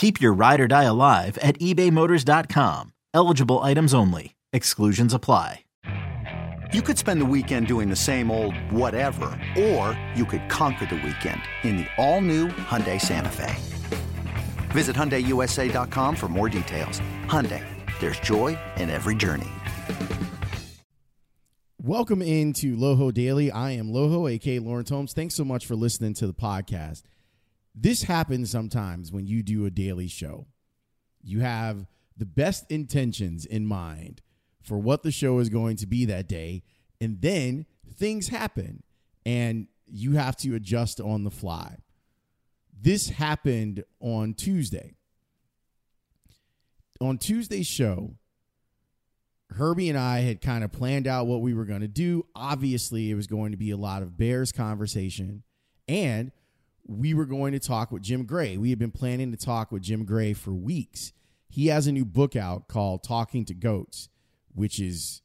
Keep your ride or die alive at ebaymotors.com. Eligible items only. Exclusions apply. You could spend the weekend doing the same old whatever, or you could conquer the weekend in the all-new Hyundai Santa Fe. Visit HyundaiUSA.com for more details. Hyundai, there's joy in every journey. Welcome into Loho Daily. I am Loho, aka Laurence Holmes. Thanks so much for listening to the podcast. This happens sometimes when you do a daily show. You have the best intentions in mind for what the show is going to be that day, and then things happen and you have to adjust on the fly. This happened on Tuesday. On Tuesday's show, Herbie and I had kind of planned out what we were going to do. Obviously, it was going to be a lot of Bears conversation, and we were going to talk with Jim Gray. We had been planning to talk with Jim Gray for weeks. He has a new book out called Talking to Goats, which is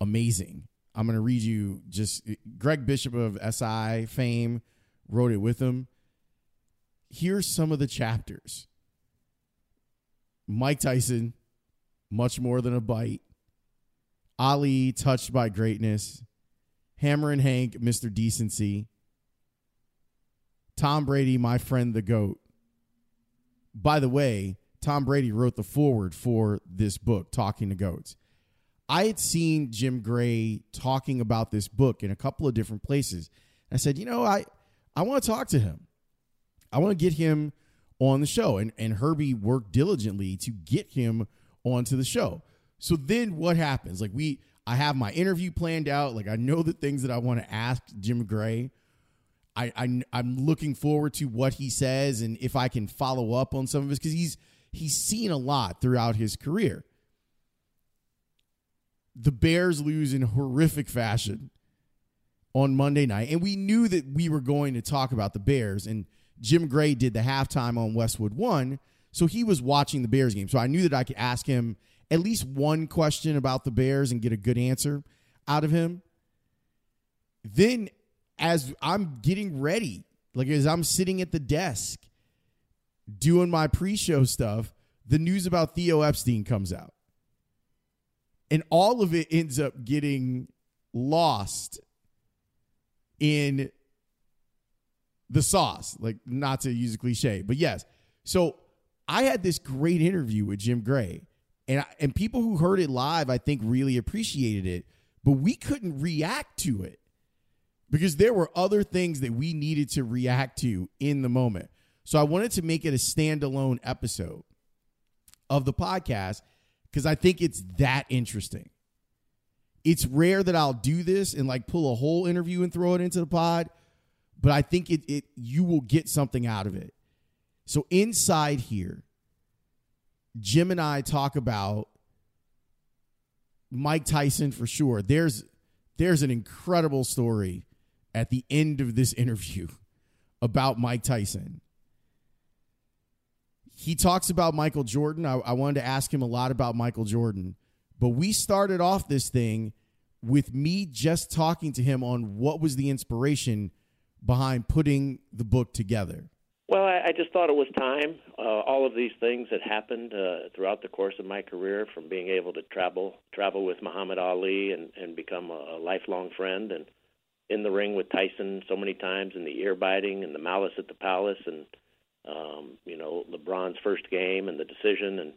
amazing. I'm going to read you just Greg Bishop of SI fame wrote it with him. Here's some of the chapters Mike Tyson, much more than a bite. Ali, touched by greatness. Hammer and Hank, Mr. Decency. Tom Brady, my friend the GOAT. By the way, Tom Brady wrote the foreword for this book, Talking to Goats. I had seen Jim Gray talking about this book in a couple of different places. I said, you know, I, I want to talk to him. I want to get him on the show. And, and Herbie worked diligently to get him onto the show. So then what happens? Like we I have my interview planned out. Like I know the things that I want to ask Jim Gray. I, I I'm looking forward to what he says and if I can follow up on some of his because he's he's seen a lot throughout his career. The Bears lose in horrific fashion on Monday night, and we knew that we were going to talk about the Bears. And Jim Gray did the halftime on Westwood One, so he was watching the Bears game. So I knew that I could ask him at least one question about the Bears and get a good answer out of him. Then, as I'm getting ready, like as I'm sitting at the desk doing my pre show stuff, the news about Theo Epstein comes out. And all of it ends up getting lost in the sauce. Like, not to use a cliche, but yes. So I had this great interview with Jim Gray and and people who heard it live, I think, really appreciated it. But we couldn't react to it because there were other things that we needed to react to in the moment. So I wanted to make it a standalone episode of the podcast because I think it's that interesting. It's rare that I'll do this and like pull a whole interview and throw it into the pod, but I think it, it you will get something out of it. So inside here, Jim and I talk about Mike Tyson for sure. There's there's an incredible story at the end of this interview about Mike Tyson. He talks about Michael Jordan. I, I wanted to ask him a lot about Michael Jordan, but we started off this thing with me just talking to him on what was the inspiration behind putting the book together. Well, I, I just thought it was time. Uh, all of these things that happened uh, throughout the course of my career, from being able to travel travel with Muhammad Ali and and become a, a lifelong friend, and in the ring with Tyson so many times, and the ear biting, and the malice at the palace, and um, you know LeBron's first game, and the decision, and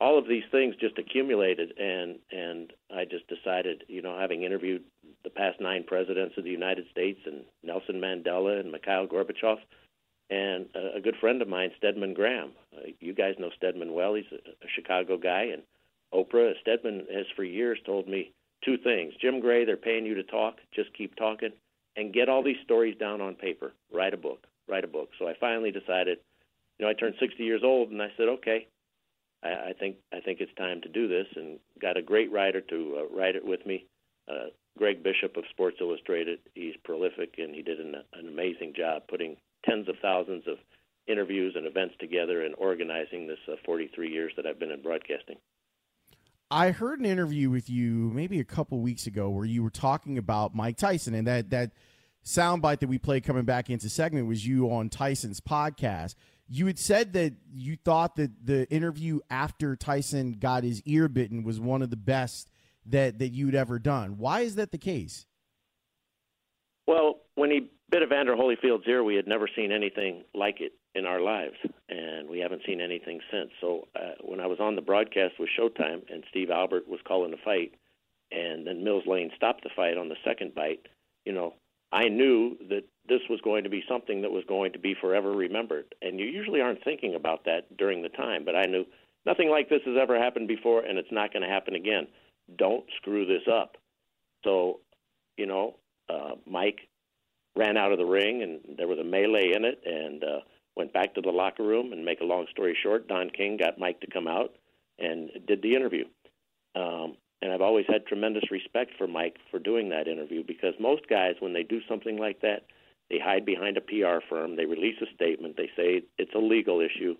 all of these things just accumulated, and and I just decided, you know, having interviewed the past nine presidents of the United States and Nelson Mandela and Mikhail Gorbachev, and a, a good friend of mine, Stedman Graham. Uh, you guys know Stedman well. He's a, a Chicago guy, and Oprah. Stedman has for years told me two things: Jim Gray, they're paying you to talk. Just keep talking, and get all these stories down on paper. Write a book. Write a book. So I finally decided. You know, I turned 60 years old, and I said, okay, I, I think I think it's time to do this, and got a great writer to uh, write it with me. Uh, Greg Bishop of Sports Illustrated. He's prolific, and he did an, an amazing job putting tens of thousands of interviews and events together and organizing this uh, 43 years that I've been in broadcasting. I heard an interview with you maybe a couple weeks ago where you were talking about Mike Tyson, and that that soundbite that we played coming back into segment was you on Tyson's podcast. You had said that you thought that the interview after Tyson got his ear bitten was one of the best that that you'd ever done. Why is that the case? Well, when he bit Evander Holyfield's ear, we had never seen anything like it in our lives, and we haven't seen anything since. So uh, when I was on the broadcast with Showtime and Steve Albert was calling the fight, and then Mills Lane stopped the fight on the second bite, you know, I knew that this was going to be something that was going to be forever remembered. And you usually aren't thinking about that during the time, but I knew nothing like this has ever happened before, and it's not going to happen again. Don't screw this up. So, you know, uh, Mike ran out of the ring, and there was a melee in it, and uh, went back to the locker room. And make a long story short, Don King got Mike to come out and did the interview. Um, and I've always had tremendous respect for Mike for doing that interview because most guys, when they do something like that, they hide behind a PR firm, they release a statement, they say it's a legal issue.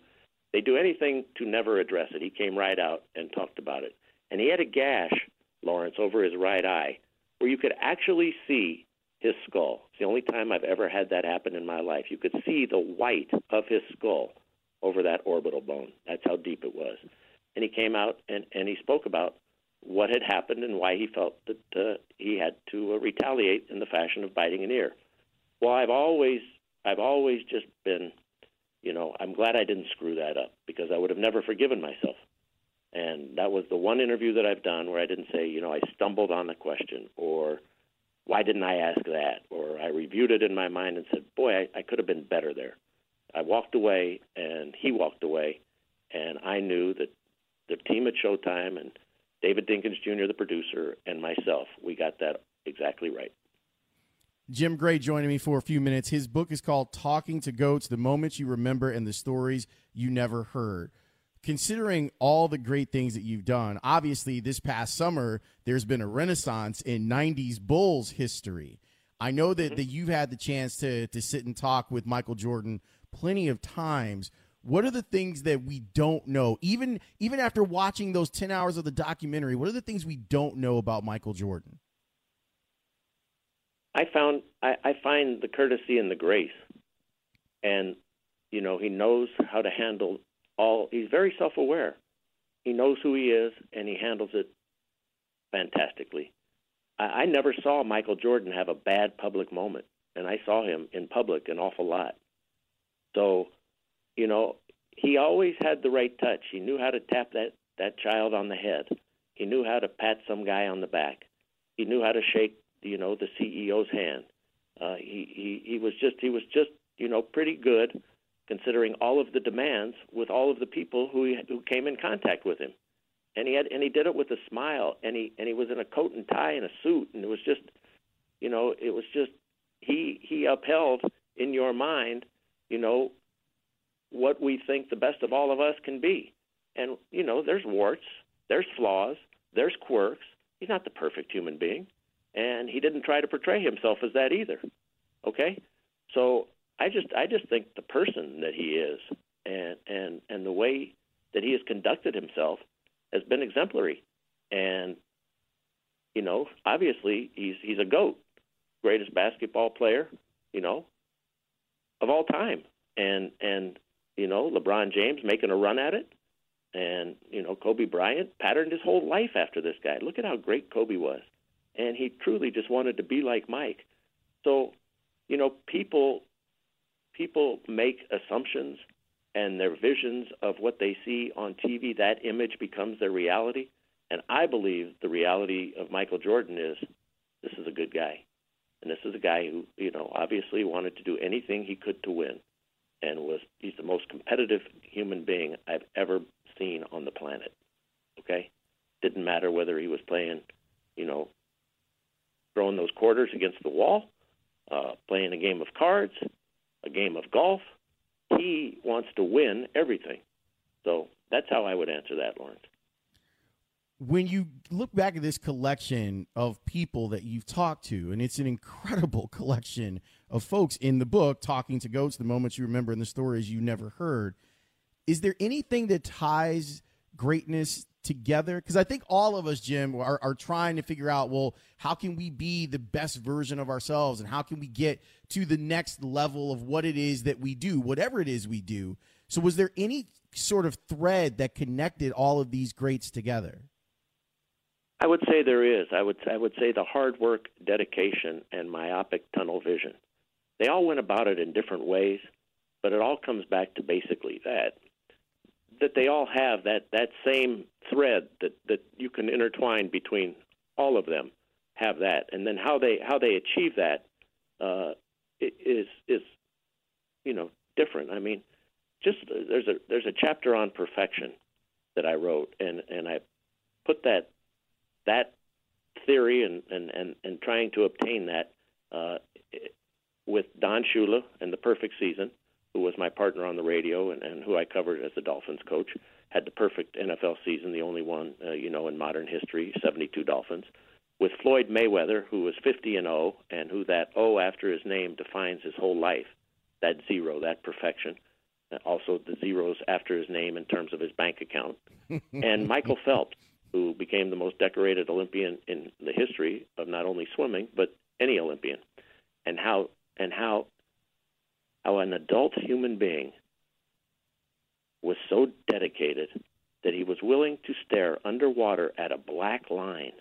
They do anything to never address it. He came right out and talked about it. And he had a gash, Laurence, over his right eye where you could actually see his skull. It's the only time I've ever had that happen in my life. You could see the white of his skull over that orbital bone. That's how deep it was. And he came out and, and he spoke about what had happened and why he felt that uh, he had to uh, retaliate in the fashion of biting an ear. Well, I've always I've always just been, you know, I'm glad I didn't screw that up because I would have never forgiven myself. And that was the one interview that I've done where I didn't say, you know, I stumbled on the question or why didn't I ask that? Or I reviewed it in my mind and said, boy, I, I could have been better there. I walked away and he walked away, and I knew that the team at Showtime and David Dinkins Jr., the producer, and myself, we got that exactly right. Jim Gray joining me for a few minutes. His book is called Talking to Goats The Moments You Remember and the Stories You Never Heard. Considering all the great things that you've done, obviously, this past summer, there's been a renaissance in 90s Bulls history. I know that, mm-hmm. that you've had the chance to, to sit and talk with Michael Jordan plenty of times what are the things that we don't know even even after watching those 10 hours of the documentary what are the things we don't know about michael jordan i found i, I find the courtesy and the grace and you know he knows how to handle all he's very self-aware he knows who he is and he handles it fantastically I, I never saw michael jordan have a bad public moment and i saw him in public an awful lot so you know, he always had the right touch. He knew how to tap that that child on the head. He knew how to pat some guy on the back. He knew how to shake, you know, the CEO's hand. Uh, he he he was just he was just you know pretty good, considering all of the demands with all of the people who he, who came in contact with him, and he had and he did it with a smile, and he and he was in a coat and tie and a suit, and it was just, you know, it was just he he upheld in your mind, you know, what we think the best of all of us can be. And, you know, there's warts, there's flaws, there's quirks. He's not the perfect human being. And he didn't try to portray himself as that either. Okay? So I just I just think the person that he is and and and the way that he has conducted himself has been exemplary. And you know, obviously he's he's a goat, greatest basketball player, you know, of all time. And and you know, LeBron James making a run at it. And, you know, Kobe Bryant patterned his whole life after this guy. Look at how great Kobe was. And he truly just wanted to be like Mike. So, you know, people people make assumptions and their visions of what they see on TV, that image becomes their reality. And I believe the reality of Michael Jordan is this is a good guy, and this is a guy who you know obviously wanted to do anything he could to win, and was he's the most competitive human being I've ever seen on the planet. Okay, didn't matter whether he was playing, you know, throwing those quarters against the wall, uh, playing a game of cards, a game of golf. He wants to win everything. So that's how I would answer that, Laurence. When you look back at this collection of people that you've talked to, and it's an incredible collection of folks in the book talking to goats, the moments you remember and the stories you never heard, is there anything that ties greatness together? Because I think all of us, Jim, are, are trying to figure out, well, how can we be the best version of ourselves and how can we get to the next level of what it is that we do, whatever it is we do. So, was there any sort of thread that connected all of these greats together? I would say there is. I would I would say the hard work, dedication, and myopic tunnel vision. They all went about it in different ways, but it all comes back to basically that that they all have that that same thread that that you can intertwine between all of them have that. And then how they how they achieve that uh, is is you know different. I mean just there's a there's a chapter on perfection that i wrote and and i put that that theory and and and, and trying to obtain that uh, with don shula and the perfect season who was my partner on the radio and, and who I covered as the Dolphins coach, had the perfect NFL season, the only one, uh, you know, in modern history, 72 Dolphins. With Floyd Mayweather, who was 50 and 0, and who that O after his name defines his whole life, that zero, that perfection. Uh, also, the zeros after his name in terms of his bank account. and Michael Phelps, who became the most decorated Olympian in the history of not only swimming but any Olympian, and how and how how an adult human being was so dedicated that he was willing to stare underwater at a black line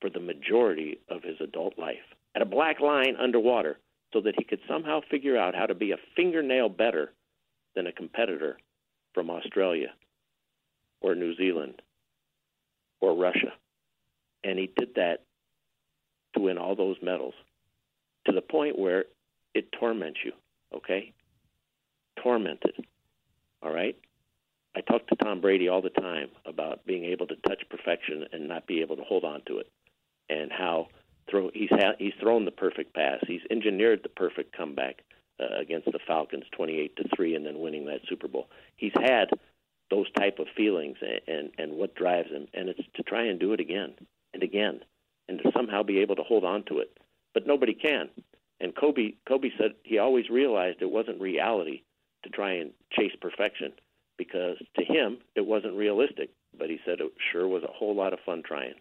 for the majority of his adult life. At a black line underwater, so that he could somehow figure out how to be a fingernail better than a competitor from Australia or New Zealand or Russia. And he did that to win all those medals to the point where it torments you okay? Tormented, all right? I talk to Tom Brady all the time about being able to touch perfection and not be able to hold on to it, and how throw he's ha- he's thrown the perfect pass, he's engineered the perfect comeback uh, against the Falcons, twenty-eight to three, and then winning that Super Bowl. He's had those type of feelings, and, and and what drives him, and it's to try and do it again and again, and to somehow be able to hold on to it. But nobody can. And Kobe Kobe said he always realized it wasn't reality to try and chase perfection because to him it wasn't realistic, but he said it sure was a whole lot of fun trying.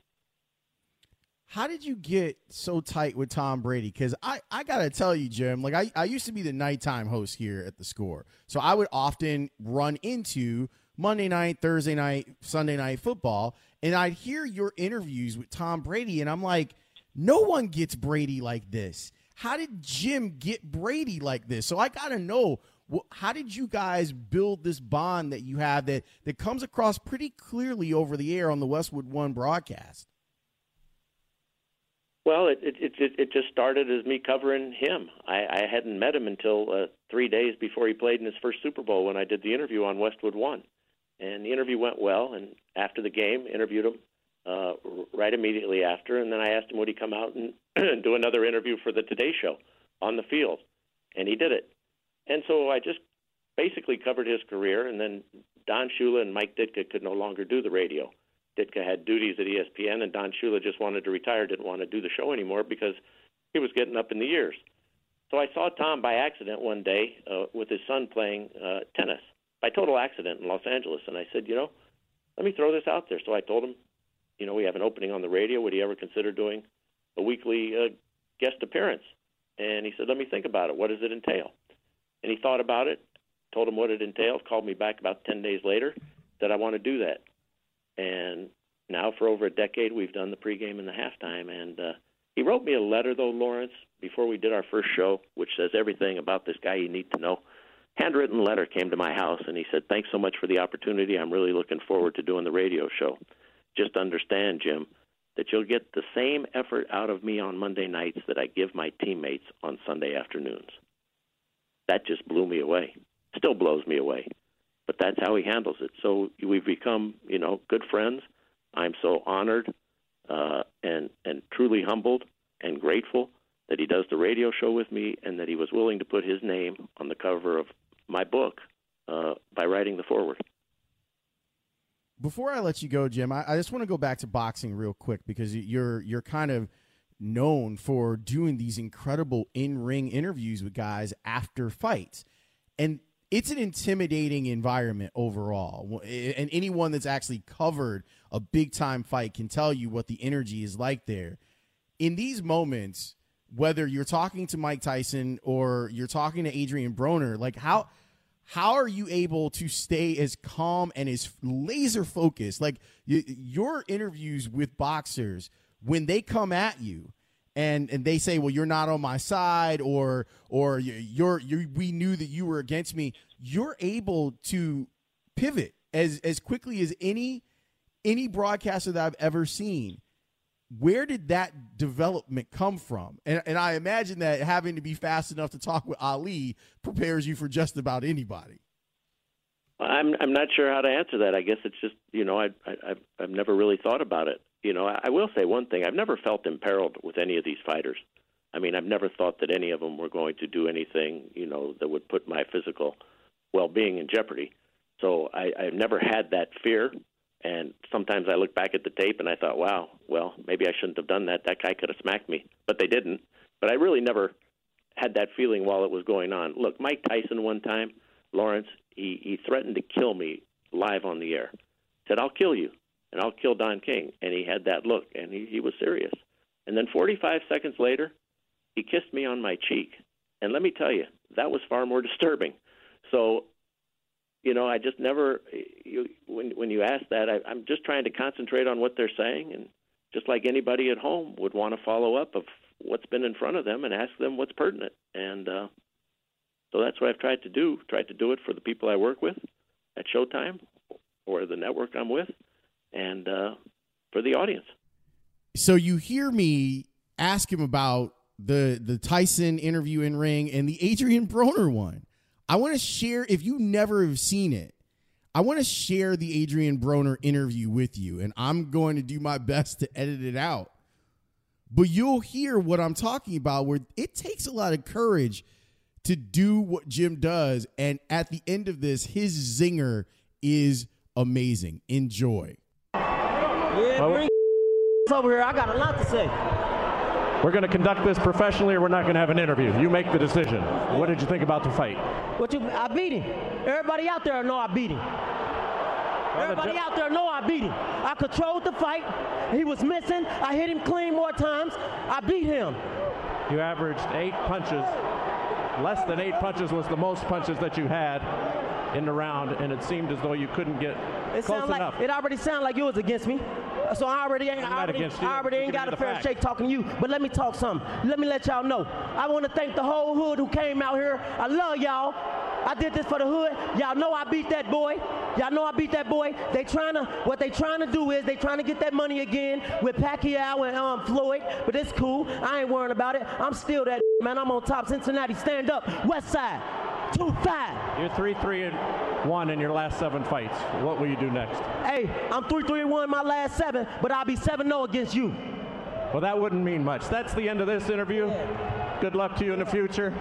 How did you get so tight with Tom Brady? Because I, I gotta tell you, Jim, like I, I used to be the nighttime host here at the score. So I would often run into Monday night, Thursday night, Sunday night football, and I'd hear your interviews with Tom Brady, and I'm like, no one gets Brady like this. How did Jim get Brady like this? So I got to know how did you guys build this bond that you have that that comes across pretty clearly over the air on the Westwood One broadcast? Well, it it it, it just started as me covering him. I, I hadn't met him until uh, three days before he played in his first Super Bowl when I did the interview on Westwood One, and the interview went well. And after the game, interviewed him uh, right immediately after, and then I asked him would he come out and do another interview for the Today Show on the field, and he did it. And so I just basically covered his career, and then Don Shula and Mike Ditka could no longer do the radio. Ditka had duties at ESPN, and Don Shula just wanted to retire, didn't want to do the show anymore because he was getting up in the years. So I saw Tom by accident one day uh, with his son playing uh, tennis by total accident in Los Angeles, and I said, you know, let me throw this out there. So I told him you know, we have an opening on the radio. Would he ever consider doing a weekly uh, guest appearance? And he said, let me think about it. What does it entail? And he thought about it, told him what it entails, called me back about 10 days later, said, I want to do that. And now for over a decade, we've done the pregame and the halftime. And uh, he wrote me a letter, though, Laurence, before we did our first show, which says everything about this guy you need to know. Handwritten letter came to my house, and he said, Thanks so much for the opportunity. I'm really looking forward to doing the radio show just understand, Jim, that you'll get the same effort out of me on Monday nights that I give my teammates on Sunday afternoons. That just blew me away. Still blows me away. But that's how he handles it. So we've become, you know, good friends. I'm so honored uh, and and truly humbled and grateful that he does the radio show with me and that he was willing to put his name on the cover of my book uh, by writing the foreword. Before I let you go, Jim, I, I just want to go back to boxing real quick because you're you're kind of known for doing these incredible in-ring interviews with guys after fights. And it's an intimidating environment overall. And anyone that's actually covered a big time fight can tell you what the energy is like there. In these moments, whether you're talking to Mike Tyson or you're talking to Adrian Broner, like how how are you able to stay as calm and as laser focused? Like y- your interviews with boxers when they come at you and and they say, "Well, you're not on my side," or or you're you we knew that you were against me. You're able to pivot as as quickly as any any broadcaster that I've ever seen where did that development come from? And, and I imagine that having to be fast enough to talk with Ali prepares you for just about anybody. I'm I'm not sure how to answer that. I guess it's just you know I, I I've never really thought about it. You know I, I will say one thing. I've never felt imperiled with any of these fighters. I mean I've never thought that any of them were going to do anything you know that would put my physical well-being in jeopardy. So I, I've never had that fear. And sometimes I look back at the tape and I thought, wow, well, maybe I shouldn't have done that. That guy could have smacked me, but they didn't. But I really never had that feeling while it was going on. Look, Mike Tyson one time, Laurence, he, he threatened to kill me live on the air. Said, I'll kill you, and I'll kill Don King. And he had that look, and he, he was serious. And then 45 seconds later, he kissed me on my cheek. And let me tell you, that was far more disturbing. So you know, I just never. You, when when you ask that, I, I'm just trying to concentrate on what they're saying, and just like anybody at home would want to follow up of what's been in front of them and ask them what's pertinent. And uh, so that's what I've tried to do. Tried to do it for the people I work with at Showtime or the network I'm with, and uh, for the audience. So you hear me ask him about the the Tyson interview in ring and the Adrian Broner one. I want to share, if you never have seen it, I want to share the Adrian Broner interview with you, and I'm going to do my best to edit it out. But you'll hear what I'm talking about, where it takes a lot of courage to do what Jim does. And at the end of this, his zinger is amazing. Enjoy. Yeah, bring over here. I got a lot to say. We're going to conduct this professionally, or we're not going to have an interview. You make the decision. What did you think about the fight? What you? I beat him. Everybody out there know I beat him. Everybody out there know I beat him. I controlled the fight. He was missing. I hit him clean more times. I beat him. You averaged eight punches. Less than eight punches was the most punches that you had in the round, and it seemed as though you couldn't get it close like, enough. It already sounded like you was against me. So I already ain't, I already, I already ain't got a fair fact. shake talking to you. But let me talk something. Let me let y'all know. I want to thank the whole hood who came out here. I love y'all. I did this for the hood. Y'all know I beat that boy. Y'all know I beat that boy. They trying to what they trying to do is they trying to get that money again with Pacquiao and um, Floyd. But it's cool. I ain't worrying about it. I'm still that man. I'm on top. Cincinnati, stand up. West Side, two five. You're three three and one in your last seven fights. What will you do next? Hey, I'm 3 3 1 my last seven, but I'll be seven zero against you. Well, that wouldn't mean much. That's the end of this interview. Good luck to you in the future.